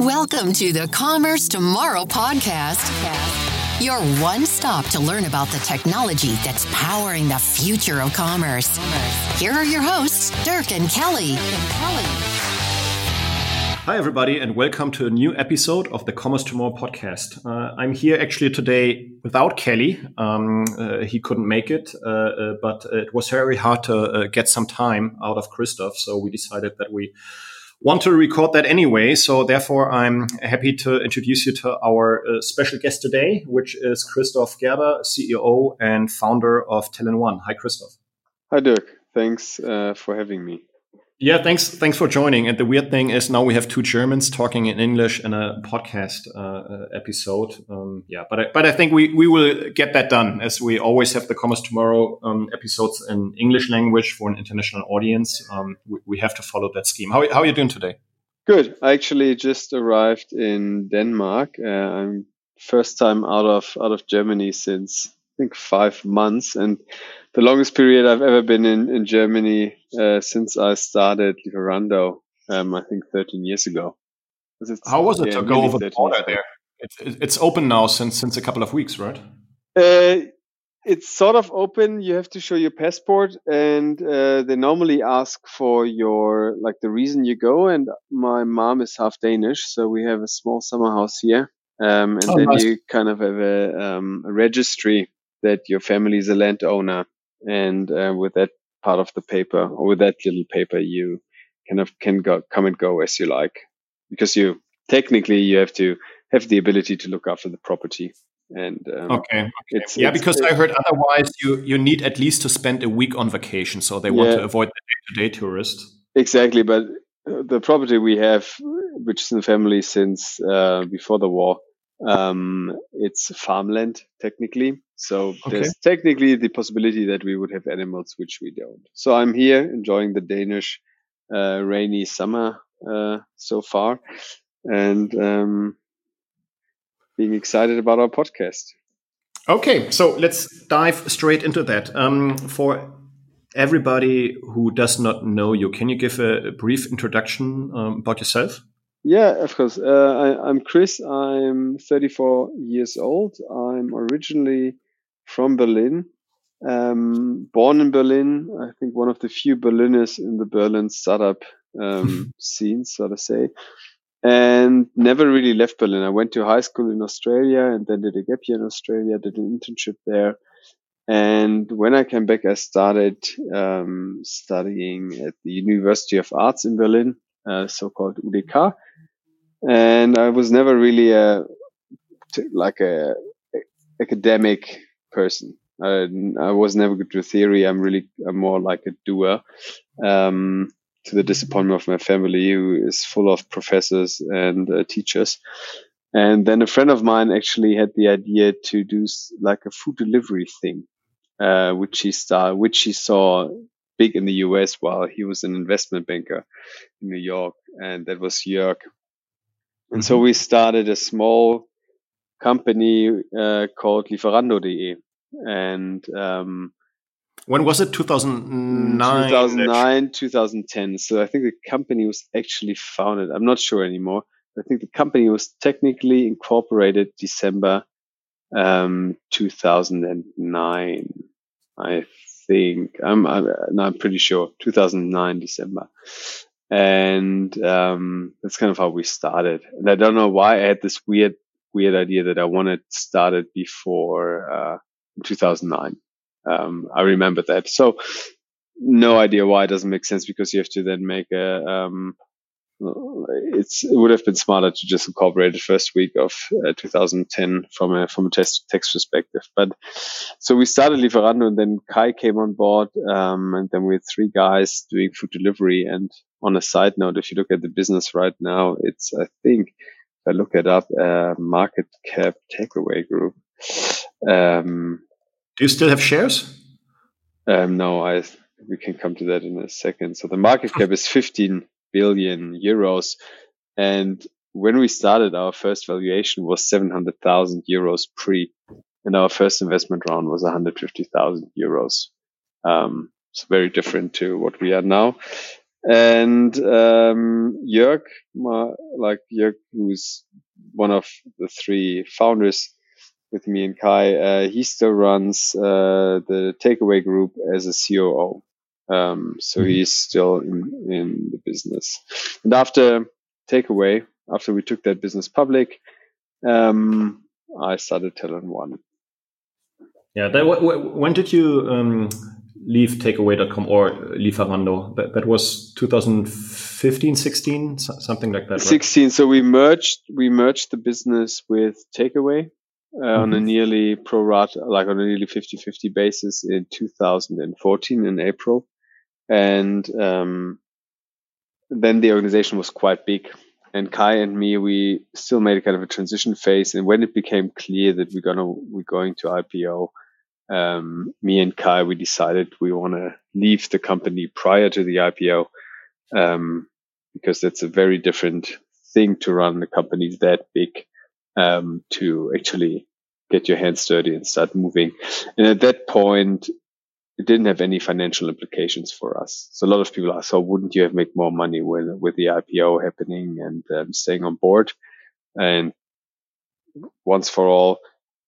Welcome to the Commerce Tomorrow podcast. Your one stop to learn about the technology that's powering the future of commerce. Here are your hosts, Dirk and Kelly. Hi, everybody, and welcome to a new episode of the Commerce Tomorrow podcast. Uh, I'm here actually today without Kelly. Um, uh, he couldn't make it, uh, uh but it was very hard to uh, get some time out of Christoph. So we decided that we want to record that anyway. So therefore, I'm happy to introduce you to our uh, special guest today, which is Christoph Gerber, CEO and founder of Talon.One. Hi, Christoph. Hi, Dirk. Thanks for having me. Yeah, thanks. Thanks for joining. And the weird thing is now we have two Germans talking in English in a podcast uh, uh, episode. Um, yeah, but I, but I think we we will get that done as we always have the Commerce Tomorrow um, episodes in English language for an international audience. Um, we, we, have to follow that scheme. How how are you doing today? Good. I actually just arrived in Denmark. Uh, I'm first time out of out of Germany since I think five months and the longest period I've ever been in, in Germany uh, since I started Lieferando, um, I think 13 years ago. How was it yeah, to go over the border there? It's, it's open now since since a couple of weeks, right? Uh, it's sort of open. You have to show your passport, and uh, they normally ask for your like the reason you go. And my mom is half Danish, so we have a small summer house here, um, and oh, then nice. you kind of have a, um, a registry that your family is a landowner and uh, with that part of the paper or with that little paper you kind of can go come and go as you like. Because you technically you have to have the ability to look after the property. And um, okay, okay. It's, yeah it's, because it's, i heard otherwise you you need at least to spend a week on vacation so they want yeah, to avoid the day-to-day tourist. Exactly but uh, the property we have which is in the family since uh, before the war um, it's farmland technically. So okay. there's technically the possibility that we would have animals, which we don't. So I'm here enjoying the Danish uh, rainy summer uh, so far, and um, being excited about our podcast. Okay, so let's dive straight into that. Um, for everybody who does not know you, can you give a, brief introduction um, about yourself? Yeah, of course. Uh, I, am Chris. I'm 34 years old. I'm originally from Berlin. Um, born in Berlin. I think one of the few Berliners in the Berlin startup um, scene, so to say. And never really left Berlin. I went to high school in Australia and then did a gap year in Australia, did an internship there. And when I came back, I started um, studying at the University of Arts in Berlin, uh, so-called UDK and I was never really a like a, academic person. I, I, was never good to theory. I'm really I'm more like a doer. Um, to the disappointment of my family, who is full of professors and uh, teachers. And then a friend of mine actually had the idea to do like a food delivery thing, uh, which he saw, which he saw big in the US while he was an investment banker in New York, and that was Jörg and so mm-hmm. we started a small company uh, called Lieferando.de. And um, when was it? 2009? 2009, 2010. So I think the company was actually founded. I'm not sure anymore. I think the company was technically incorporated December um, 2009. I think I'm, I'm, no, I'm pretty sure 2009 December and um, that's kind of how we started. And I don't know why I had this weird, weird idea that I wanted started before uh, 2009. Um, I remember that. So no idea why it doesn't make sense because you have to then make a um, it's it would have been smarter to just incorporate the first week of uh, 2010 from a from a text text perspective. But so we started Lieferando, and then Kai came on board, um, and then we had three guys doing food delivery. And on a side note, if you look at the business right now, it's I think if I look it up, uh, market cap takeaway group. Um, Do you still have shares? Um, no, I we can come to that in a second. So the market cap is 15 billion euros. And when we started, our first valuation was 700,000 euros pre, and our first investment round was 150,000 euros. Um, it's very different to what we are now. And um, Jörg, my, like Jörg, who's one of the three founders with me and Kai, uh, he still runs uh, the takeaway group as a COO. Um, so mm-hmm. he's still in, in the business. And after takeaway, after we took that business public, um, I started Talon One. Yeah, that, when did you um, leave takeaway.com or Lieferando? That, that was 2015, 16, something like that. Right? 16. So we merged we merged the business with Takeaway uh, mm-hmm. on a mm-hmm. nearly pro rata, like on a nearly 50-50 basis in 2014 in April, and um, then the organization was quite big and Kai and me, we still made a kind of a transition phase. And when it became clear that we're gonna we're going to IPO, um, me and Kai, we decided we want to leave the company prior to the IPO um, because that's a very different thing to run a company that big um, to actually get your hands dirty and start moving. And at that point, it didn't have any financial implications for us. So a lot of people ask, so wouldn't you have made more money with, with the IPO happening and um, staying on board? And once for all,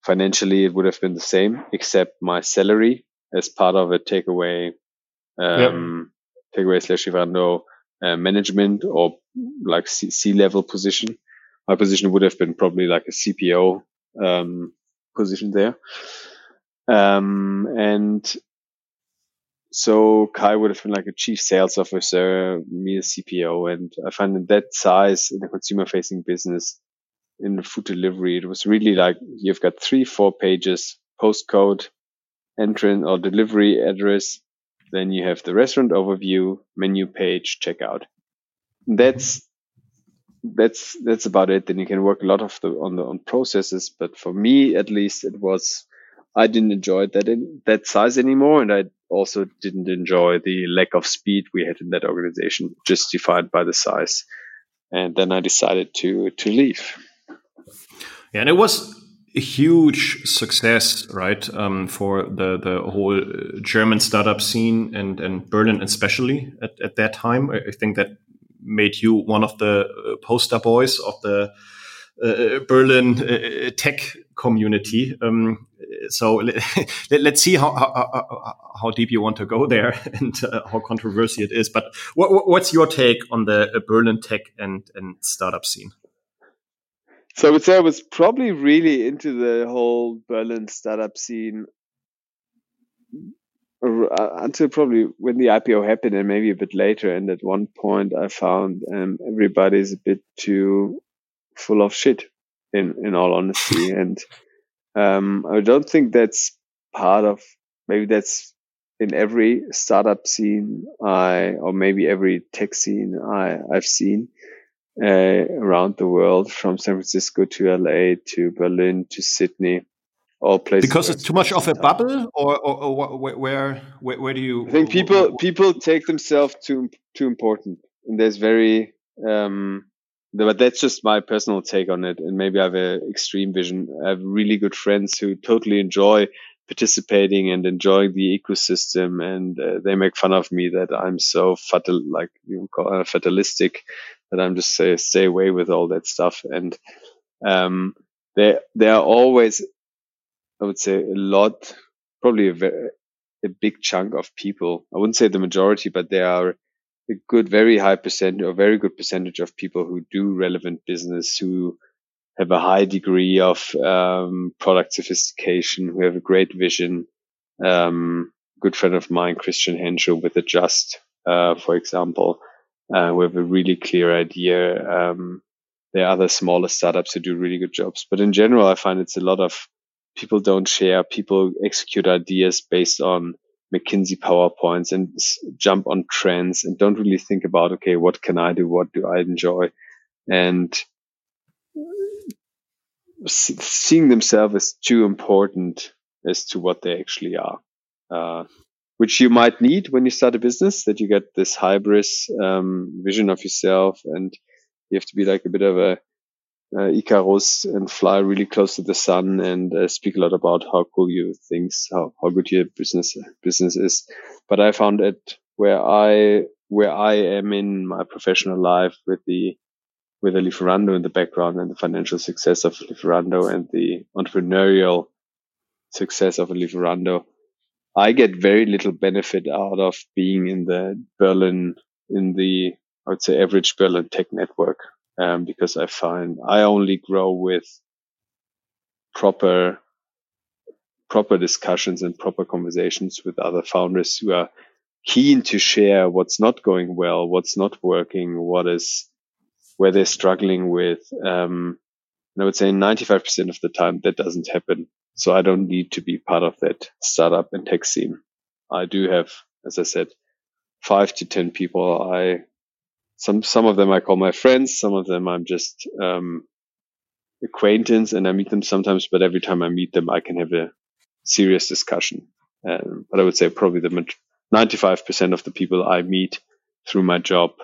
financially, it would have been the same, except my salary as part of a takeaway, um, yep. takeaway slash Lieferando uh, management or like C level position. My position would have been probably like a CPO, um, position there. Um, and so Kai would have been like a chief sales officer, me a CPO, and I find in that size in a consumer facing business in the food delivery, it was really like you've got three, four pages, postcode, entrance or delivery address. Then you have the restaurant overview, menu page, checkout. That's that's that's about it. Then you can work a lot of the on the on processes. But for me, at least, it was I didn't enjoy that in that size anymore, and I also didn't enjoy the lack of speed we had in that organization, justified by the size. And then I decided to to leave. Yeah, and it was a huge success, right, um, for the the whole German startup scene and and Berlin especially at, at that time. I think that made you one of the uh, poster boys of the uh, Berlin uh, tech community. Um, so let, us see how, how, how deep you want to go there and uh, how controversial it is. But what, what's your take on the uh, Berlin tech and, and startup scene? So I would say I was probably really into the whole Berlin startup scene uh, until probably when the IPO happened and maybe a bit later. And at one point, I found um, everybody's a bit too full of shit, in in all honesty. and um, I don't think that's part of maybe that's in every startup scene I or maybe every tech scene I I've seen uh, around the world from San Francisco to LA to Berlin to Sydney all places because it's too much of a bubble or, or, or where, where where do you I think people people take themselves too too important and there's very um but that's just my personal take on it. And maybe I have an extreme vision. I have really good friends who totally enjoy participating and enjoying the ecosystem. And uh, they make fun of me that I'm so fatal, like you call uh, fatalistic that I'm just say, stay away with all that stuff. And, um, there, there are always, I would say a lot, probably a very, a big chunk of people. I wouldn't say the majority, but there are a good, very high percent or very good percentage of people who do relevant business, who have a high degree of um, product sophistication, who have a great vision. Um, good friend of mine, Christian Henschel with Adjust, uh, for example, uh, we have a really clear idea. Um, there are other smaller startups who do really good jobs, but in general, I find it's a lot of people don't share. People execute ideas based on McKinsey PowerPoints and jump on trends and don't really think about, okay, what can I do? What do I enjoy? And seeing themselves as too important as to what they actually are, uh, which you might need when you start a business, that you get this hybrid um, vision of yourself and you have to be like a bit of a uh, Icarus and fly really close to the sun and uh, speak a lot about how cool you things, how, how good your business business is. But I found it where I where I am in my professional life with the with the Lieferando in the background and the financial success of Lieferando and the entrepreneurial success of a Lieferando, I get very little benefit out of being in the Berlin, in the, I would say, average Berlin tech network, um, because I find I only grow with proper, proper discussions and proper conversations with other founders who are keen to share what's not going well, what's not working, what is, where they're struggling with. Um, and I would say 95% of the time that doesn't happen. So I don't need to be part of that startup and tech scene. I do have, as I said, five to 10 people. I, some, some of them I call my friends. Some of them I'm just, um, acquaintance and I meet them sometimes, but every time I meet them, I can have a serious discussion. Um, but I would say probably the 95% of the people I meet through my job,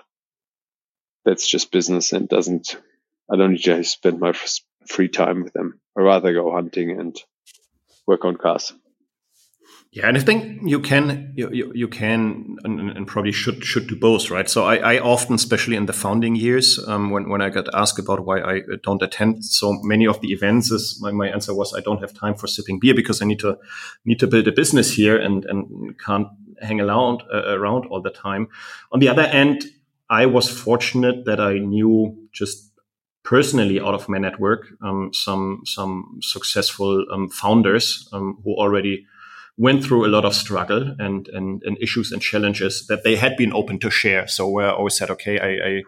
that's just business and doesn't, I don't need to spend my free time with them. I rather go hunting and work on cars. Yeah, and I think you can you, you, you can and, and, probably should should do both, right? So I, I often, especially in the founding years, um, when when I got asked about why I don't attend so many of the events, is my, my answer was I don't have time for sipping beer because I need to need to build a business here and and can't hang around uh, around all the time. On the other end, I was fortunate that I knew just personally out of my network um, some some successful um, founders um, who already went through a lot of struggle and, and, and issues and challenges that they had been open to share. So where I always said, okay, I, I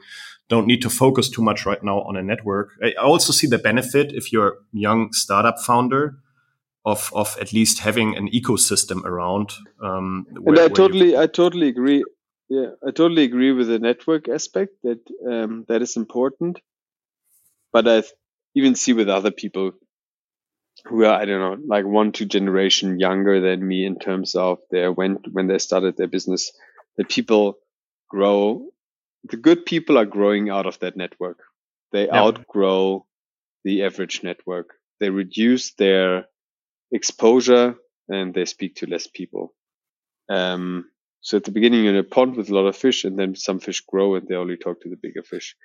don't need to focus too much right now on a network. I also see the benefit if you're a young startup founder of of at least having an ecosystem around. Um, where, and I totally, I totally agree. Yeah, I totally agree with the network aspect that um, that is important. But I even see with other people who are I don't know like one two generation younger than me in terms of their when when they started their business that people grow the good people are growing out of that network. They yeah. outgrow the average network. They reduce their exposure and they speak to less people. Um, so at the beginning you're in a pond with a lot of fish and then some fish grow and they only talk to the bigger fish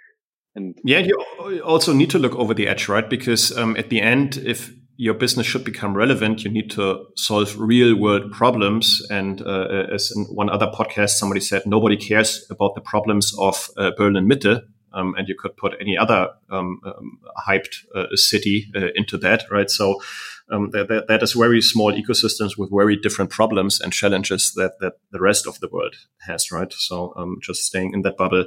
and yeah, you also need to look over the edge, right? Because um, at the end, if your business should become relevant, you need to solve real world problems. And uh, as in one other podcast, somebody said, nobody cares about the problems of uh, Berlin Mitte. Um, and you could put any other um, um hyped uh, city uh, into that, right? So um, that, that, that is very small ecosystems with very different problems and challenges that, that the rest of the world has, right? So um, just staying in that bubble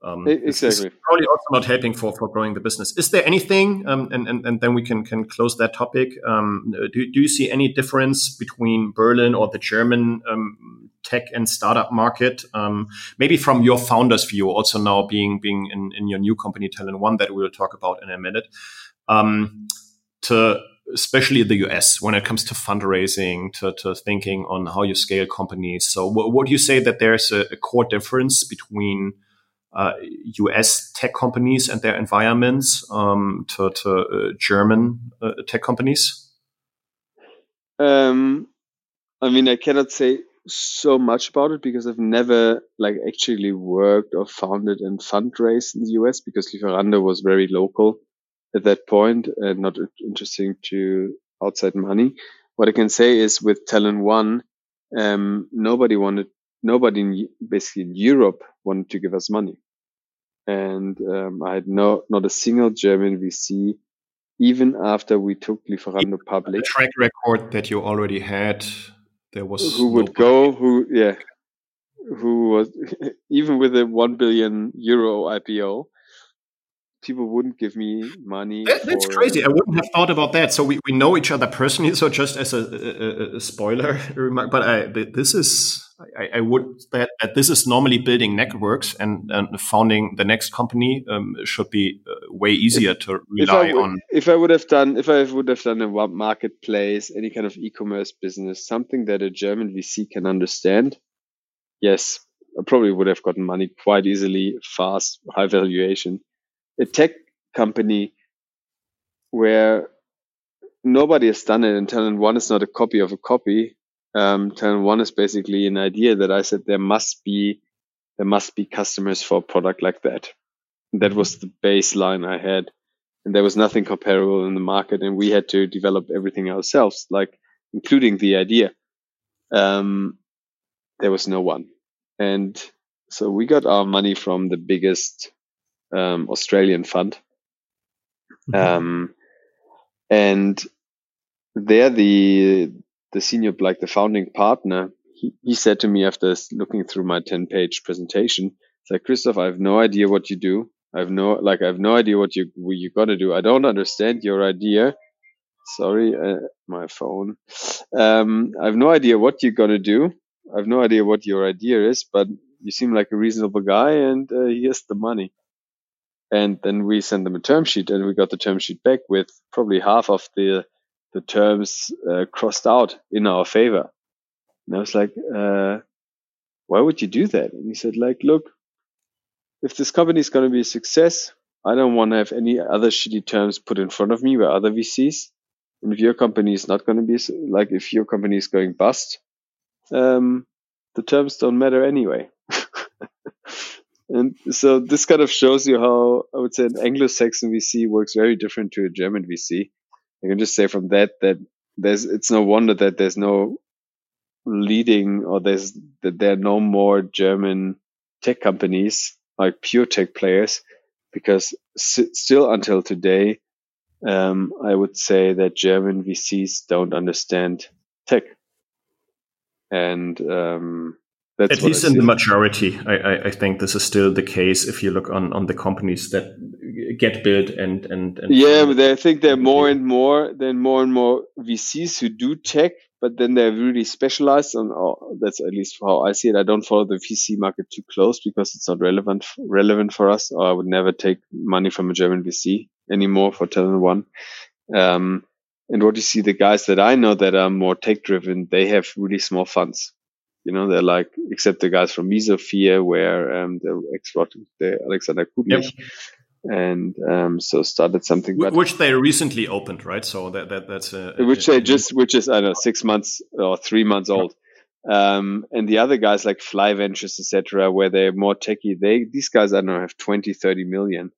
um, exactly. probably also not helping for, for growing the business. Is there anything, um, and, and, and then we can, can close that topic. Um, do, do you see any difference between Berlin or the German um, tech and startup market? Um, maybe from your founder's view, also now being, being in, in your new company, Talon One, that we will talk about in a minute, um, to especially the US when it comes to fundraising, to, to thinking on how you scale companies. So, what, what do you say that there's a, a core difference between uh, US tech companies and their environments um, to, to uh, German uh, tech companies? Um, I mean, I cannot say so much about it because I've never like actually worked or founded and fundraised in the US because Lieferando was very local at that point and not interesting to outside money. What I can say is with Talon One, um, nobody wanted, nobody in, basically in Europe wanted to give us money and um, I had no not a single German VC, even after we took Lieferando public. The track record that you already had, there was who would go, who yeah, who was even with a one billion euro IPO. People wouldn't give me money. That, that's for, crazy. I wouldn't have thought about that. So we, we know each other personally. So just as a, a, a spoiler remark, but I, this is I, I, would that, that this is normally building networks and, and founding the next company um, should be uh, way easier if, to rely would, on. If I would have done, if I would have done a marketplace, any kind of e-commerce business, something that a German VC can understand, yes, I probably would have gotten money quite easily, fast, high valuation. A tech company where nobody has done it and Talon One is not a copy of a copy Um, Talon One is basically an idea that I said there must be there must be customers for a product like that. That was the baseline I had, and there was nothing comparable in the market, and we had to develop everything ourselves, like including the idea. Um, there was no one, and so we got our money from the biggest um, Australian fund, mm-hmm. um, and there the the senior like the founding partner he, he said to me after looking through my 10 page presentation it's like christoph i have no idea what you do. I have no like i have no idea what you what you got to do. I don't understand your idea. Sorry uh, my phone. Um, i have no idea what you're going to do. I have no idea what your idea is but you seem like a reasonable guy and uh, here's the money and then we sent them a term sheet and we got the term sheet back with probably half of the the terms uh, crossed out in our favor. And I was like, uh, why would you do that? And he said, like, look, if this company is going to be a success, I don't want to have any other shitty terms put in front of me by other VCs. And if your company is not going to be like, if your company is going bust, um, the terms don't matter anyway. and so this kind of shows you how I would say an Anglo-Saxon VC works very different to a German VC. I can just say from that that there's it's no wonder that there's no leading or there's that there are no more German tech companies like pure tech players because s- still until today um, I would say that German VCs don't understand tech and um, that's At least in the majority, I, I, I, think this is still the case. If you look on, on the companies that get built and and, and yeah, but I think there are more and more then more and more VCs who do tech, but then they're really specialized on. Oh, that's at least how I see it. I don't follow the VC market too close because it's not relevant relevant for us. Or I would never take money from a German VC anymore for Talon One. Um, and what you see, the guys that I know that are more tech driven, they have really small funds you know, they're like, except the guys from Mesosphere, where um, the ex the Alexander Kudlich. Yep. And um, so started something, which they recently opened, right? So that, that that's a, which they just, which is I don't know, six months or three months old. Um, and the other guys like Fly Ventures, etc., where they're more techy, they these guys I don't know have 20, 30 million,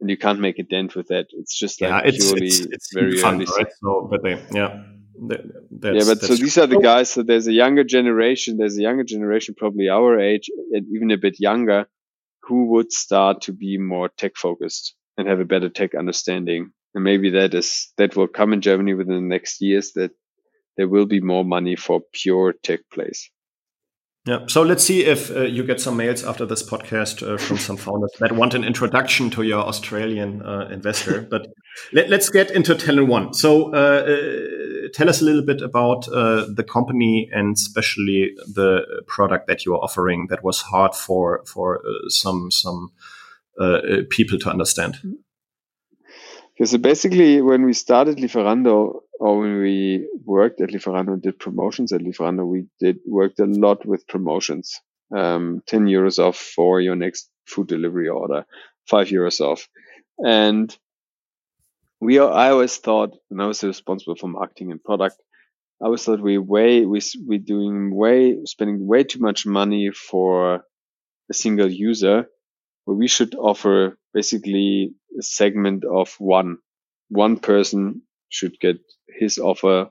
and you can't make a dent with that. It's just like yeah, it's, purely it's, it's very fun, early. Right? So, but they, yeah yeah, but so these are the guys. So there's a younger generation. There's a younger generation, probably our age, and even a bit younger, who would start to be more tech focused and have a better tech understanding. And maybe that is that will come in Germany within the next years. That there will be more money for pure tech plays. Yeah. So let's see if uh, you get some mails after this podcast uh, from some founders that want an introduction to your Australian uh, investor. but let, us get into Talon One. So uh, uh, tell us a little bit about uh, the company and especially the product that you are offering that was hard for for some some people to understand. Okay, so basically, when we started Lieferando, or when we worked at Lieferando and did promotions at Lieferando, we did worked a lot with promotions. Um, 10 euros off for your next food delivery order, five euros off. And we are, I always thought, and I was responsible for marketing and product. I always thought we way, we, we doing way, spending way too much money for a single user where we should offer basically a segment of one, one person should get his offer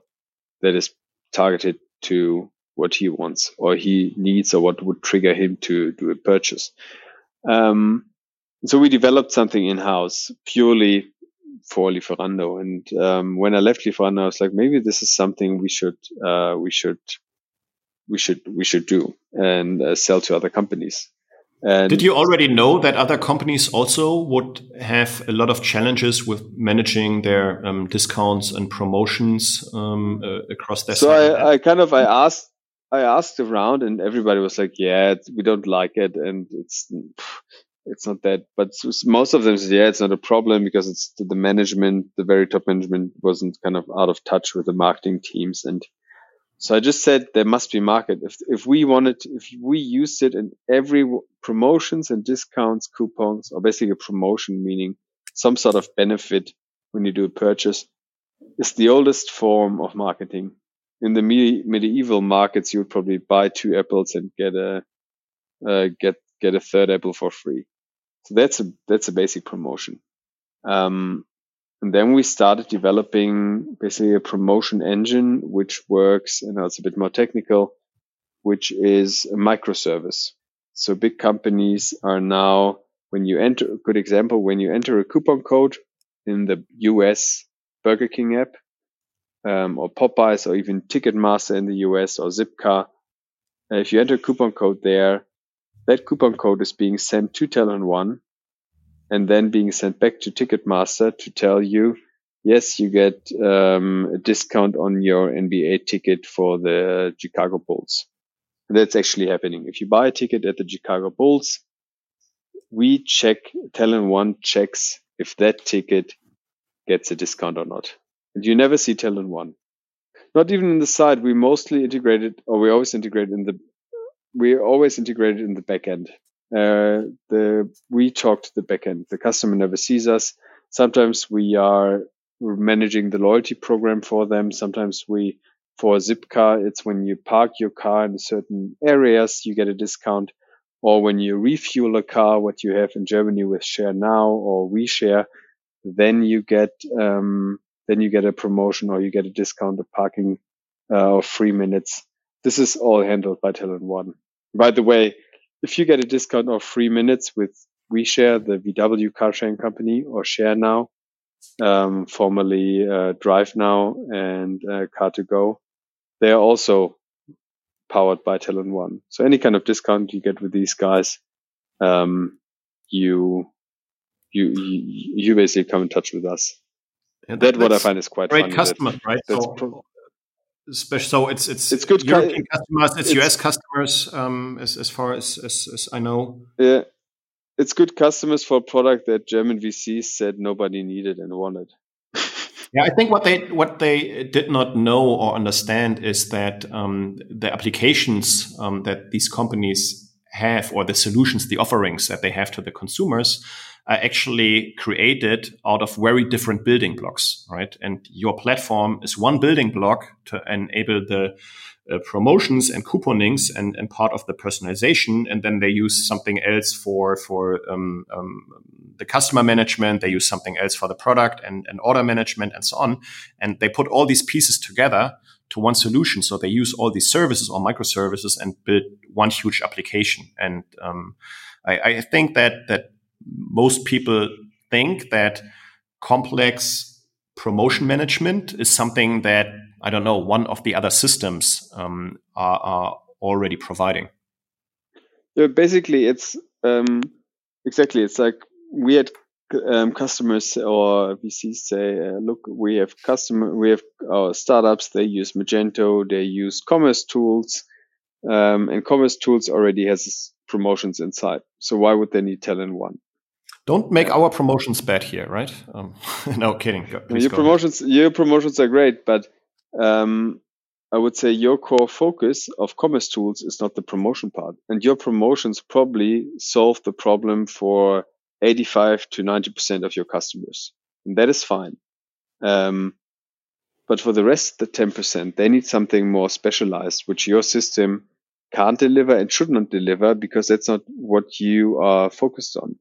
that is targeted to what he wants or he needs or what would trigger him to do a purchase. Um, so we developed something in house purely for Lieferando. And um, when I left Lieferando, I was like, maybe this is something we should uh, we should we should we should do and uh, sell to other companies. And Did you already know that other companies also would have a lot of challenges with managing their um, discounts and promotions um, uh, across their? So I, I, kind of I asked I asked around, and everybody was like, "Yeah, we don't like it, and it's it's not that." But most of them said, "Yeah, it's not a problem because it's the management, the very top management, wasn't kind of out of touch with the marketing teams, and so I just said there must be market. If if we wanted, if we used it in every promotions and discounts, coupons, or basically a promotion, meaning some sort of benefit when you do a purchase, is the oldest form of marketing. in the me- medieval markets, you would probably buy two apples and get a uh, get get a third apple for free. So that's a that's a basic promotion. Um, and then we started developing basically a promotion engine which works, and it's a bit more technical, which is a microservice. So big companies are now when you enter a good example when you enter a coupon code in the US Burger King app um, or Popeyes or even Ticketmaster in the US or Zipcar, if you enter a coupon code there, that coupon code is being sent to Talon One and then being sent back to Ticketmaster to tell you, yes, you get um, a discount on your NBA ticket for the Chicago Bulls. And that's actually happening. If you buy a ticket at the Chicago Bulls, we check, Talon One checks if that ticket gets a discount or not. And you never see Talon One. Not even in the side, we mostly integrated, or we always integrated in the, we always integrated in the backend. Uh, the we talk to the backend. The customer never sees us. Sometimes we are managing the loyalty program for them. Sometimes we, for Zipcar, it's when you park your car in certain areas, you get a discount. Or when you refuel a car, what you have in Germany with Share Now or WeShare, then you get um, then you get a promotion or you get a discount of parking uh, of three minutes. This is all handled by Talon One. By the way, if you get a discount of three minutes with WeShare, the VW car sharing company, or Share Now, um, formerly uh, Drive Now and uh, Car2Go, they are also powered by Talon One. So any kind of discount you get with these guys, um, you, you, you you basically come in touch with us. Yeah, that, what I find is quite great funny. customers, right? so, pro- so it's it's it's good European customers, it's, it's, US customers, um, as as far as, as, as I know. Yeah, it's good customers for a product that German VCs said nobody needed and wanted. yeah, I think what they what they did not know or understand is that um, the applications um, that these companies have, or the solutions, the offerings that they have to the consumers, are actually created out of very different building blocks, right? And your platform is one building block to enable the uh, promotions and couponings and, and part of the personalization. And then they use something else for, for, um, um, the customer management. They use something else for the product and, and order management and so on. And they put all these pieces together to one solution. So they use all these services or microservices and build one huge application. And, um, I, I think that, that most people think that complex promotion management is something that I don't know one of the other systems um, are, are, already providing. Yeah, basically, it's um, exactly it's like we had um, customers or VCs say, uh, look, we have customer, we have our startups. They use Magento, they use commercetools, um, and commercetools already has promotions inside. So why would they need Talon One? Don't make our promotions bad here, right? Um, no, kidding. Your promotions, your promotions are great, but um, I would say your core focus of commercetools is not the promotion part, and your promotions probably solve the problem for 85 to 90 percent of your customers, and that is fine. Um, but for the rest, the 10 percent, they need something more specialized, which your system can't deliver and should not deliver because that's not what you are focused on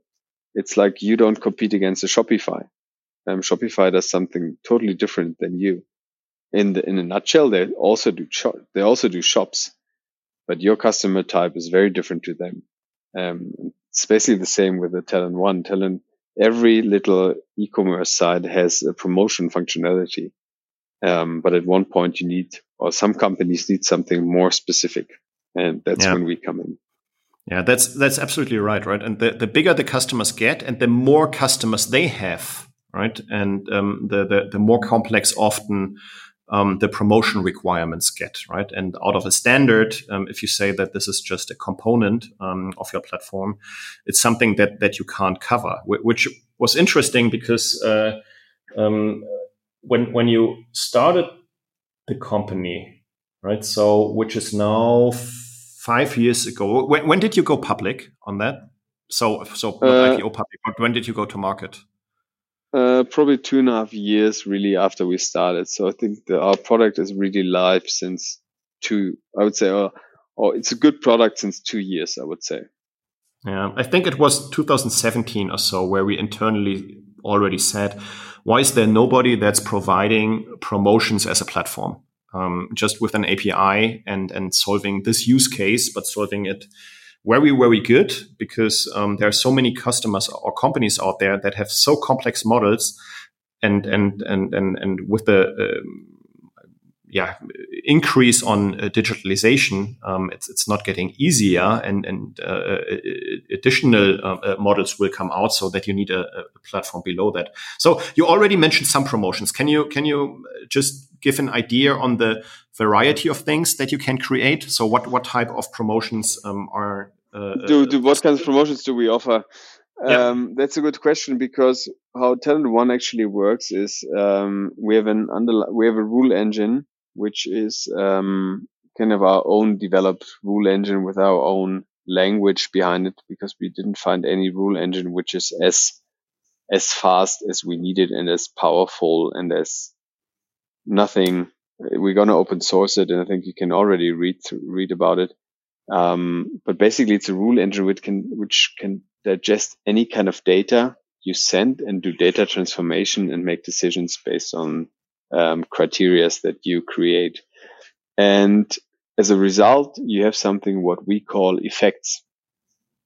it's like you don't compete against a Shopify. Um, Shopify does something totally different than you. In the, in a nutshell, they also do they also do shops, but your customer type is very different to them. Um, it's basically the same with the Talon One. Talon, every little e-commerce site has a promotion functionality. Um, but at one point you need, or some companies need something more specific. And that's yeah. when we come in. Yeah, that's that's absolutely right, right? And the, the bigger the customers get, and the more customers they have, right? And um, the, the the more complex often um, the promotion requirements get, right? And out of a standard, um, if you say that this is just a component um, of your platform, it's something that that you can't cover, which was interesting because uh, um, when when you started the company, right? So which is now five years ago. When, when did you go public on that? So, so not uh, IPO public, but when did you go to market? Uh, probably two and a half years really after we started. So I think the, our product is really live since two, I would say, or, or it's a good product since two years, I would say. Yeah, I think it was 2017 or so where we internally already said, why is there nobody that's providing promotions as a platform? Um, just with an API and and solving this use case, but solving it very very good because um, there are so many customers or companies out there that have so complex models, and and and and and with the um, yeah increase on uh, digitalization, um, it's it's not getting easier, and and uh, uh additional uh, uh, models will come out, so that you need a, a, platform below that. So you already mentioned some promotions. Can you can you just give an idea on the variety of things that you can create? So what what type of promotions um, are uh, do, do what kinds of promotions do we offer? Yeah. Um, that's a good question because how Talon One actually works is um, we have an under we have a rule engine which is um, kind of our own developed rule engine with our own language behind it because we didn't find any rule engine which is as as fast as we needed and as powerful and as nothing. We're going to open source it, and I think you can already read read about it. Um, but basically, it's a rule engine which can which can digest any kind of data you send and do data transformation and make decisions based on um, criterias that you create. And as a result, you have something what we call effects.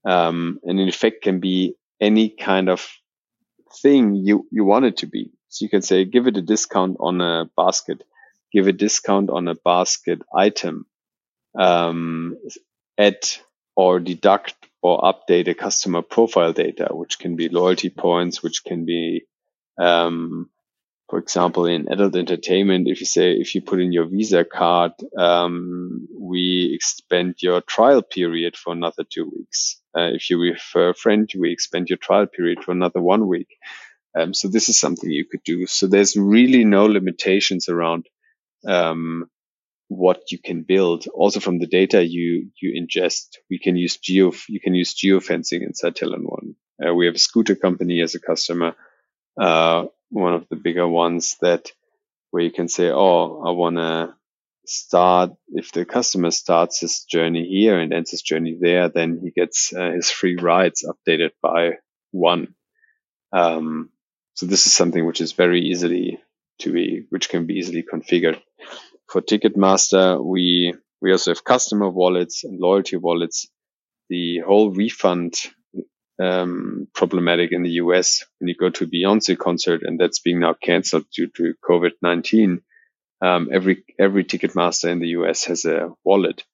Um, and an effect can be any kind of thing you, you want it to be. So you can say, give it a discount on a basket, give a discount on a basket item, um, add or deduct or update a customer profile data, which can be loyalty points, which can be um, for example, in adult entertainment, if you say, if you put in your Visa card, um, we expand your trial period for another two weeks. Uh, if you refer a friend, we expand your trial period for another one week. Um, so this is something you could do. So there's really no limitations around um, what you can build. Also from the data you you ingest, we can use geo you can use geofencing inside Talon One. Uh, we have a scooter company as a customer. Uh, one of the bigger ones that where you can say, oh, I want to start if the customer starts his journey here and ends his journey there, then he gets uh, his free rides updated by one. Um, so this is something which is very easily to be, which can be easily configured. For Ticketmaster, we we also have customer wallets and loyalty wallets. The whole refund um, problematic in the US when you go to Beyonce concert and that's being now canceled due to COVID 19. Um, every, every Ticketmaster in the US has a wallet.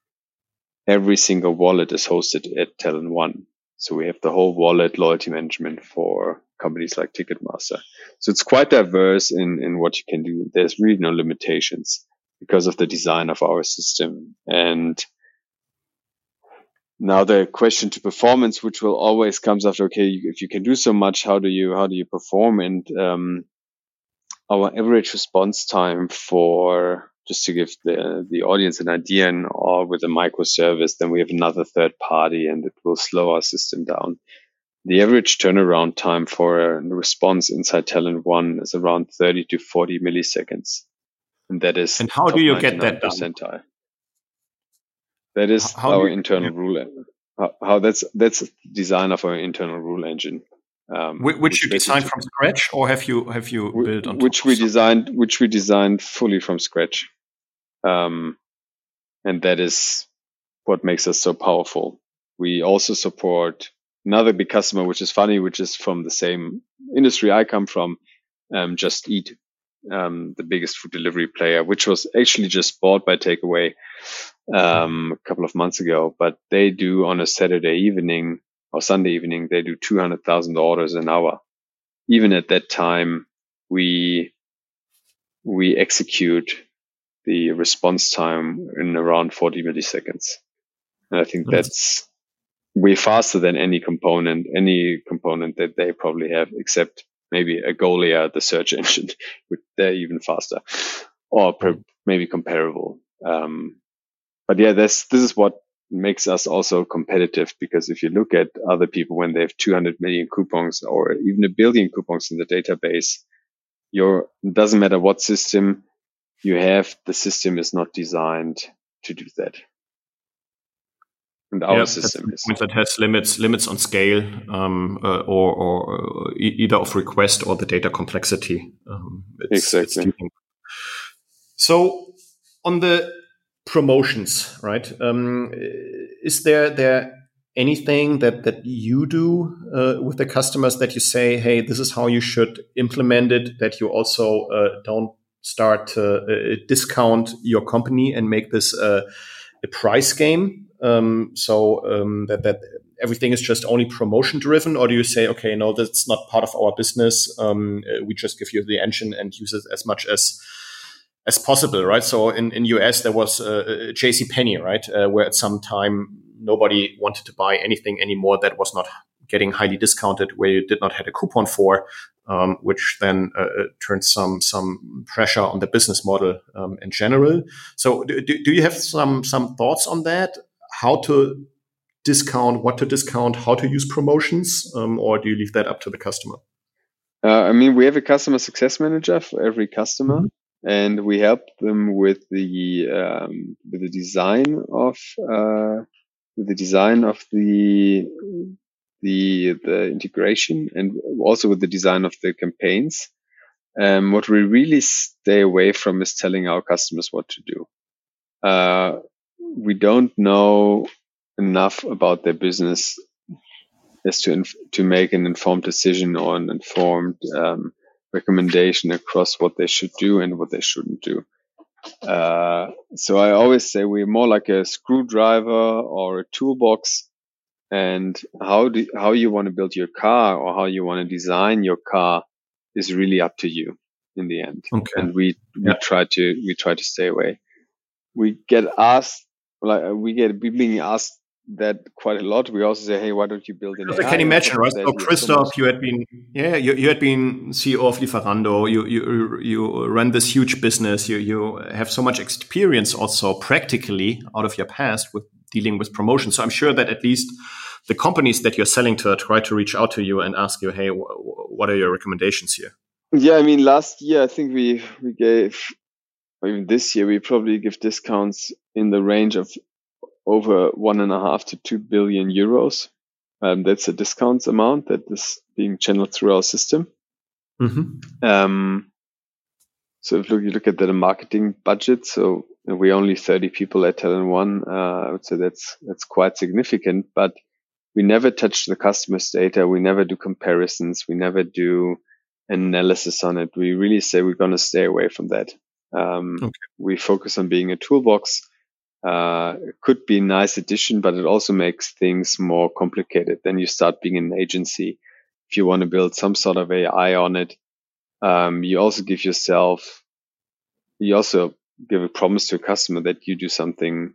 Every single wallet is hosted at Talon One. So we have the whole wallet loyalty management for companies like Ticketmaster. So it's quite diverse in, in what you can do. There's really no limitations because of the design of our system. And now the question to performance, which will always comes after, okay, if you can do so much, how do you, how do you perform? And, um, our average response time for, just to give the, the audience an idea and or with a microservice, then we have another third party and it will slow our system down. The average turnaround time for a response inside Talon One is around 30 to 40 milliseconds. And that is. And how do you get that done? Percentile. That is how our you, internal yeah. rule. How, how, that's that's design of our internal rule engine. Um, which, which, you designed from scratch, or have you have you built on? Which we designed, which we designed fully from scratch, um, and that is what makes us so powerful. We also support another big customer, which is funny, which is from the same industry I come from, um, Just Eat, um, the biggest food delivery player, which was actually just bought by Takeaway um, a couple of months ago. But they do on a Saturday evening or Sunday evening, they do two hundred thousand orders an hour. Even at that time, we we execute the response time in around 40 milliseconds. And I think that's way faster than any component, any component that they probably have, except maybe Algolia, the search engine, which they're even faster or maybe comparable. Um, but yeah, this this is what makes us also competitive because if you look at other people when they have 200 million coupons or even a billion coupons in the database, your doesn't matter what system you have, the system is not designed to do that. And our yeah, system is that has limits limits on scale um, uh, or, or uh, either of request or the data complexity. Um, it's, exactly. It's so on the promotions, right? Um, is there there anything that that you do uh, with the customers that you say, hey, this is how you should implement it? That you also uh, don't start to uh, discount your company and make this uh, a price game. Um, so um, that that everything is just only promotion driven, or do you say, okay, no, that's not part of our business. Um, uh, we just give you the engine and use it as much as as possible, right? So in in US there was uh, uh J.C. Penney, right, uh, where at some time nobody wanted to buy anything anymore that was not getting highly discounted, where you did not have a coupon for, um, which then uh, uh, turned some some pressure on the business model um, in general. So do, do you have some some thoughts on that? How to discount, what to discount, how to use promotions, um, or do you leave that up to the customer? Uh, I mean, we have a customer success manager for every customer. Mm -hmm and we help them with the um, with the design of uh, the design of the the the integration and also with the design of the campaigns. Um, what we really stay away from is telling our customers what to do. Uh, we don't know enough about their business as to inf- to make an informed decision or an informed um, recommendation across what they should do and what they shouldn't do. Uh, so I always say we're more like a screwdriver or a toolbox and how do, how you want to build your car or how you want to design your car is really up to you in the end. Okay. And we, we yeah. try to, we try to stay away. We get asked, like we get being asked that quite a lot. We also say, hey, why don't you build an I can imagine, right? So, Christoph, you had been, yeah, you, you had been CEO of Lieferando. You, you, you run this huge business. You, you have so much experience also practically out of your past with dealing with promotion. So I'm sure that at least the companies that you're selling to try to reach out to you and ask you, hey, what are your recommendations here? Yeah, I mean, last year I think we we gave, even this year we probably give discounts in the range of over one and a half to two billion euros. Um, that's a discounts amount that is being channeled through our system. Mm-hmm. Um, so if you look at the marketing budget, so we're only 30 people at Talon One. Uh, I would say that's that's quite significant, but we never touch the customer's data. We never do comparisons. We never do analysis on it. We really say we're going to stay away from that. Um, okay. We focus on being a toolbox uh, could be a nice addition, but it also makes things more complicated. Then you start being an agency. If you want to build some sort of AI on it, um, you also give yourself, you also give a promise to a customer that you do something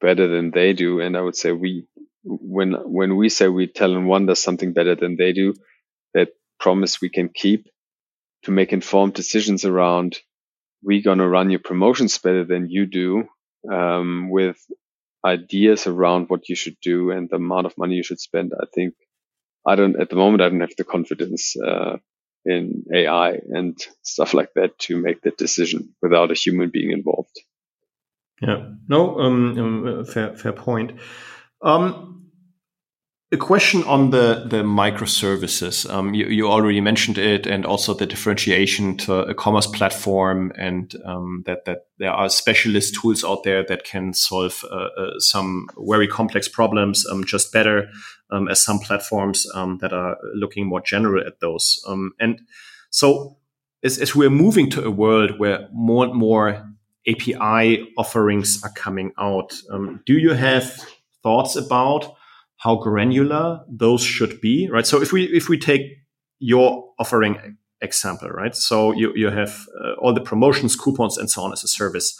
better than they do. And I would say we, when, when we say we Talon One does something better than they do, that promise we can keep to make informed decisions around we're going to run your promotions better than you do um, with ideas around what you should do and the amount of money you should spend. I think I don't at the moment. I don't have the confidence uh, in AI and stuff like that to make that decision without a human being involved. Yeah. No. Um, um fair. Fair point. Um, a question on the the microservices. Um, you, you already mentioned it, and also the differentiation to a commerce platform, and um, that that there are specialist tools out there that can solve uh, uh, some very complex problems um, just better um, as some platforms um, that are looking more general at those. Um, and so, as, as we're moving to a world where more and more API offerings are coming out, do you have thoughts about how granular those should be, right? So if we if we take your offering example, right? So you you have uh, all the promotions, coupons, and so on as a service.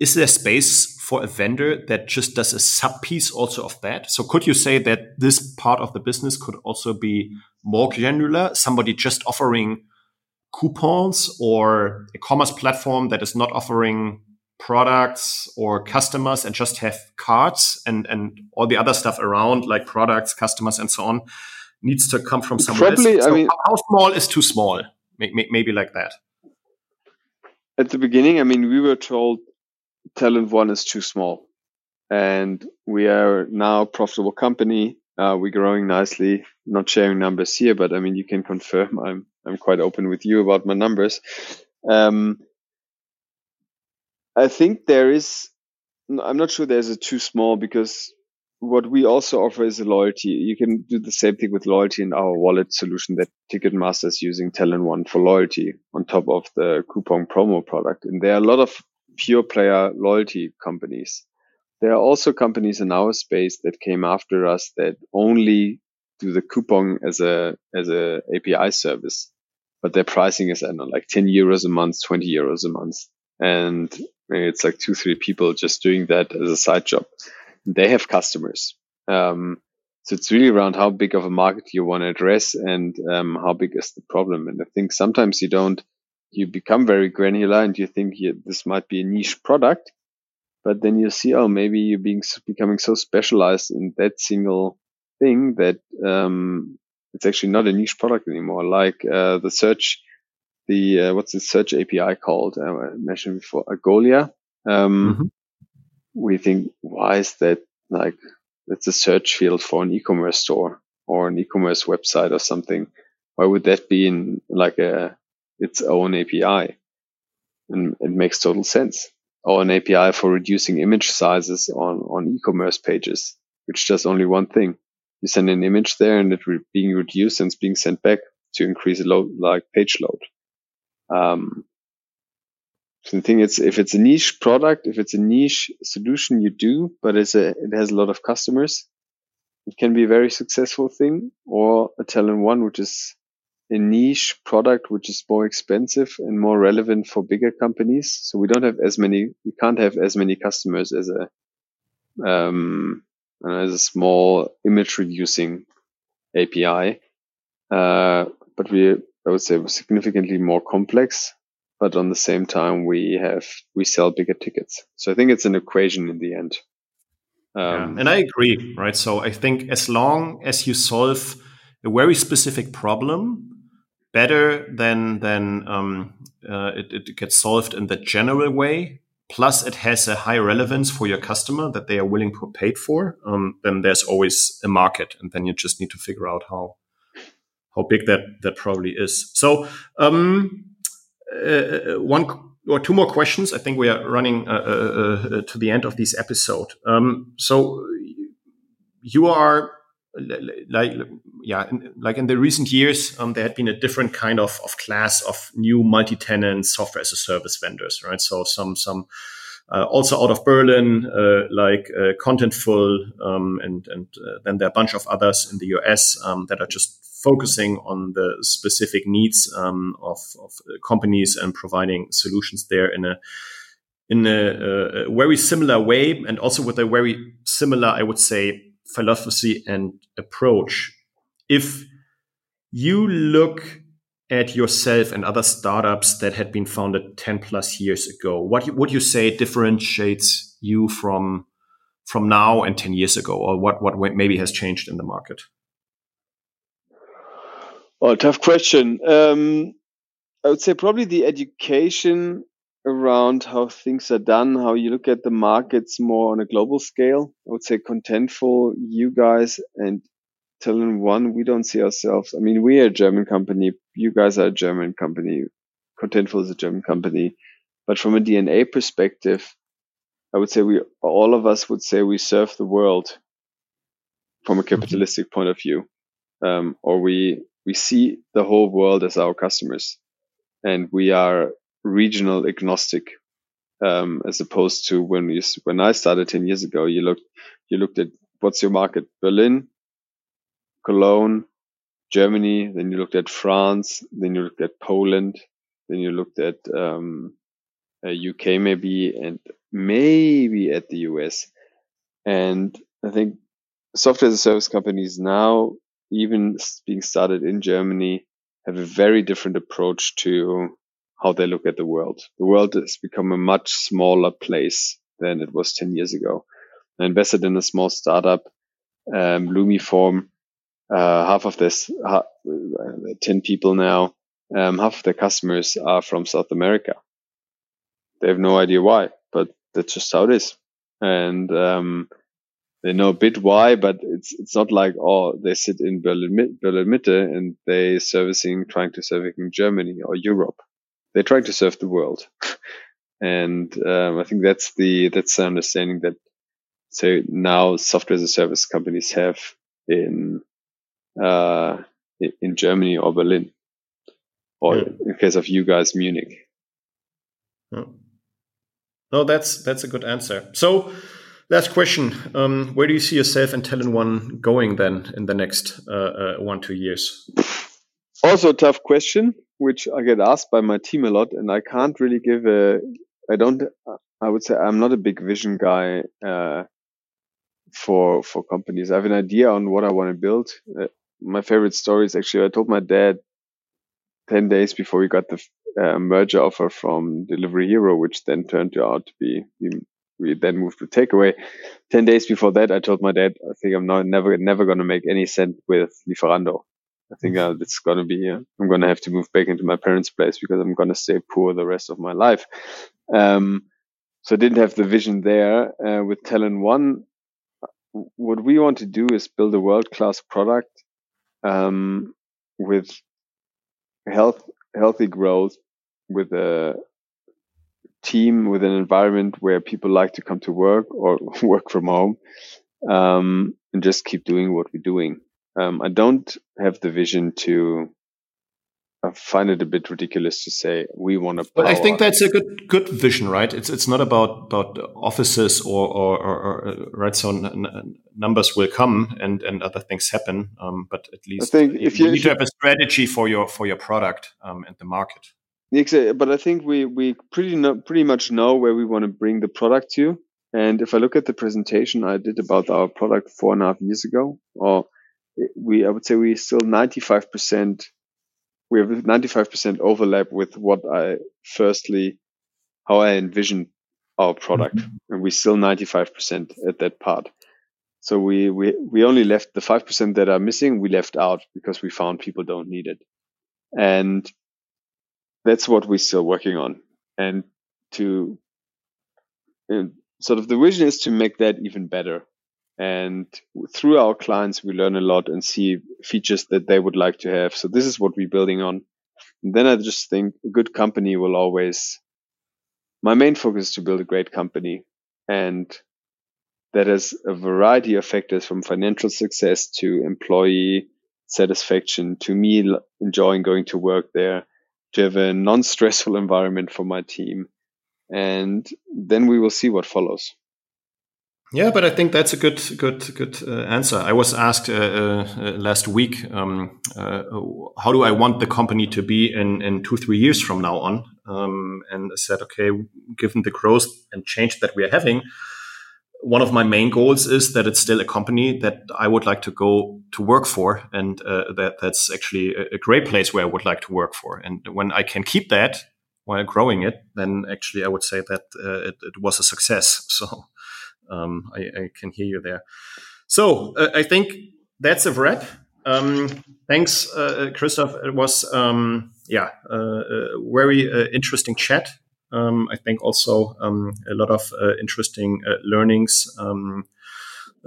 Is there space for a vendor that just does a sub piece also of that? So could you say that this part of the business could also be more granular? Somebody just offering coupons or a commerce platform that is not offering products or customers and just have cards and and all the other stuff around like products customers and so on needs to come from somewhere Probably, else. So I mean- how small is too small May- may- maybe like that at the beginning, I mean, we were told Talon One is too small, and we are now a profitable company. Uh, we're growing nicely. Not sharing numbers here, but I mean, you can confirm. I'm I'm quite open with you about my numbers. Um, I think there is. I'm not sure there's a too small because what we also offer is a loyalty. You can do the same thing with loyalty in our wallet solution that Ticketmaster is using Talon One for loyalty on top of the coupon promo product. And there are a lot of pure player loyalty companies. There are also companies in our space that came after us that only do the coupon as a as a API service, but their pricing is I don't know like 10 euros a month, 20 euros a month, and maybe it's like two three people just doing that as a side job they have customers. Um, so it's really around how big of a market you want to address and um, how big is the problem. And I think sometimes you don't, you become very granular and you think you, this might be a niche product, but then you see, oh, maybe you're being becoming so specialized in that single thing that um, it's actually not a niche product anymore. Like uh, the search, the uh, what's the search API called? Uh, I mentioned before, Algolia. Um, Mhm. we think why is that like it's a search field for an e-commerce store or an e-commerce website or something why would that be in like a its own api and it makes total sense or an api for reducing image sizes on on e-commerce pages which does only one thing you send an image there and it's re- being reduced and it's being sent back to increase the load like page load um, so the thing is, if it's a niche product, if it's a niche solution you do, but it's a, it has a lot of customers, it can be a very successful thing or a Talon One, which is a niche product, which is more expensive and more relevant for bigger companies. So we don't have as many, we can't have as many customers as a, um, as a small image reducing API. Uh, but we, I would say significantly more complex but on the same time we have we sell bigger tickets so i think it's an equation in the end Yeah, um, and I agree, right? So I think as long as you solve a very specific problem better than than um, uh, it, it gets solved in the general way, plus it has a high relevance for your customer that they are willing to pay for, um, then there's always a market, and then you just need to figure out how how big that that probably is. So um, uh, one or two more questions. I think we are running uh, uh, uh, to the end of this episode. Um, so you are like yeah in, like in the recent years um, there had been a different kind of, of class of new multi-tenant software as a service vendors right so some some uh, also out of berlin uh, like uh, contentful um, and and uh, then there are a bunch of others in the us um, that are just focusing on the specific needs um, of, of companies and providing solutions there in a in a, a, very similar way and also with a very similar i would say philosophy and approach. If you look at yourself and other startups that had been founded 10 plus years ago what would you say differentiates you from from now and 10 years ago or what what maybe has changed in the market Oh, tough question. Um, I would say probably the education around how things are done, how you look at the markets more on a global scale. I would say Contentful, you guys, and Talon One, we don't see ourselves. I mean, we are a German company. You guys are a German company. Contentful is a German company. But from a DNA perspective, I would say we, all of us would say we serve the world from a capitalistic point of view. Um, or we, we see the whole world as our customers and we are regional agnostic um, as opposed to when you when I started 10 years ago you looked you looked at what's your market Berlin Cologne Germany then you looked at France then you looked at Poland then you looked at um, UK maybe and maybe at the US and I think software as a service companies now even being started in Germany have a very different approach to how they look at the world. The world has become a much smaller place than it was 10 years ago. I invested in a small startup, um, Lumiform. Uh, half of this, uh, 10 people now, um, half of the customers are from South America. They have no idea why, but that's just how it is. And, um, they know a bit why, but it's it's not like oh they sit in Berlin Berlin Mitte and they servicing trying to service in Germany or Europe. They're trying to serve the world, and um, I think that's the that's the understanding that so now software as a service companies have in uh, in Germany or Berlin, or yeah. in case of you guys, Munich. Yeah. No, that's that's a good answer. So Last question. Um, where do you see yourself and Talon One going then in the next uh, uh, one, two years? Also a tough question, which I get asked by my team a lot, and I can't really give a, I don't, I would say I'm not a big vision guy, uh, for, for companies. I have an idea on what I want to build. My favorite story is actually, I told my dad 10 days before we got the uh, merger offer from Delivery Hero, which then turned out to be we then moved to takeaway. Ten days before that, I told my dad, I think I'm not never never going to make any cent with Lieferando. I think uh, it's going to be, uh, I'm going to have to move back into my parents' place because I'm going to stay poor the rest of my life. Um, so I didn't have the vision there. Uh, with Talon One, what we want to do is build a world class product um, with health, healthy growth, with a team with an environment where people like to come to work or work from home um, and just keep doing what we're doing. Um, I don't have the vision to. I find it a bit ridiculous to say we want to. But I think that's a good good vision, right? It's it's not about about offices or or, or, or right. So n- numbers will come and and other things happen, um, but at least I think if you, you need to have a strategy for your for your product um, and the market. Exactly, But I think we we pretty no, pretty much know where we want to bring the product to. And if I look at the presentation I did about our product four and a half years ago, or we I would say we still ninety five percent we have ninety five percent overlap with what I firstly how I envisioned our product, mm-hmm. and we still ninety five percent at that part. So we we we only left the five percent that are missing. We left out because we found people don't need it, and that's what we're still working on. And to and sort of the vision is to make that even better. And through our clients, we learn a lot and see features that they would like to have. So this is what we're building on. And then I just think a good company will always, my main focus is to build a great company. And that has a variety of factors from financial success to employee satisfaction to me enjoying going to work there to have a non-stressful environment for my team and then we will see what follows yeah, but I think that's a good, good, good uh, answer. I was asked uh, uh, last week, um, uh, how do I want the company to be in, in two, three years from now on? Um, and I said, okay, given the growth and change that we are having, one of my main goals is that it's still a company that I would like to go to work for, and uh, that that's actually a, great place where I would like to work for. And when I can keep that while growing it, then actually I would say that uh, it, it, was a success. So um, I, I, can hear you there. So uh, I think that's a wrap. Um, thanks, uh, Christoph. It was um, yeah uh, a very uh, interesting chat um, I think also um, a lot of uh, interesting uh, learnings um,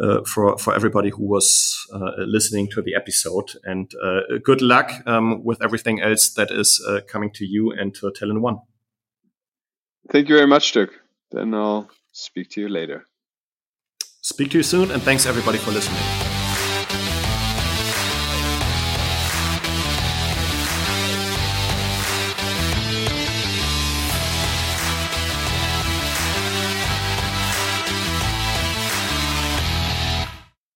uh, for for everybody who was uh, listening to the episode. And uh, good luck um, with everything else that is uh, coming to you and to Talon One. Thank you very much, Dirk. Then I'll speak to you later. Speak to you soon, and thanks everybody for listening.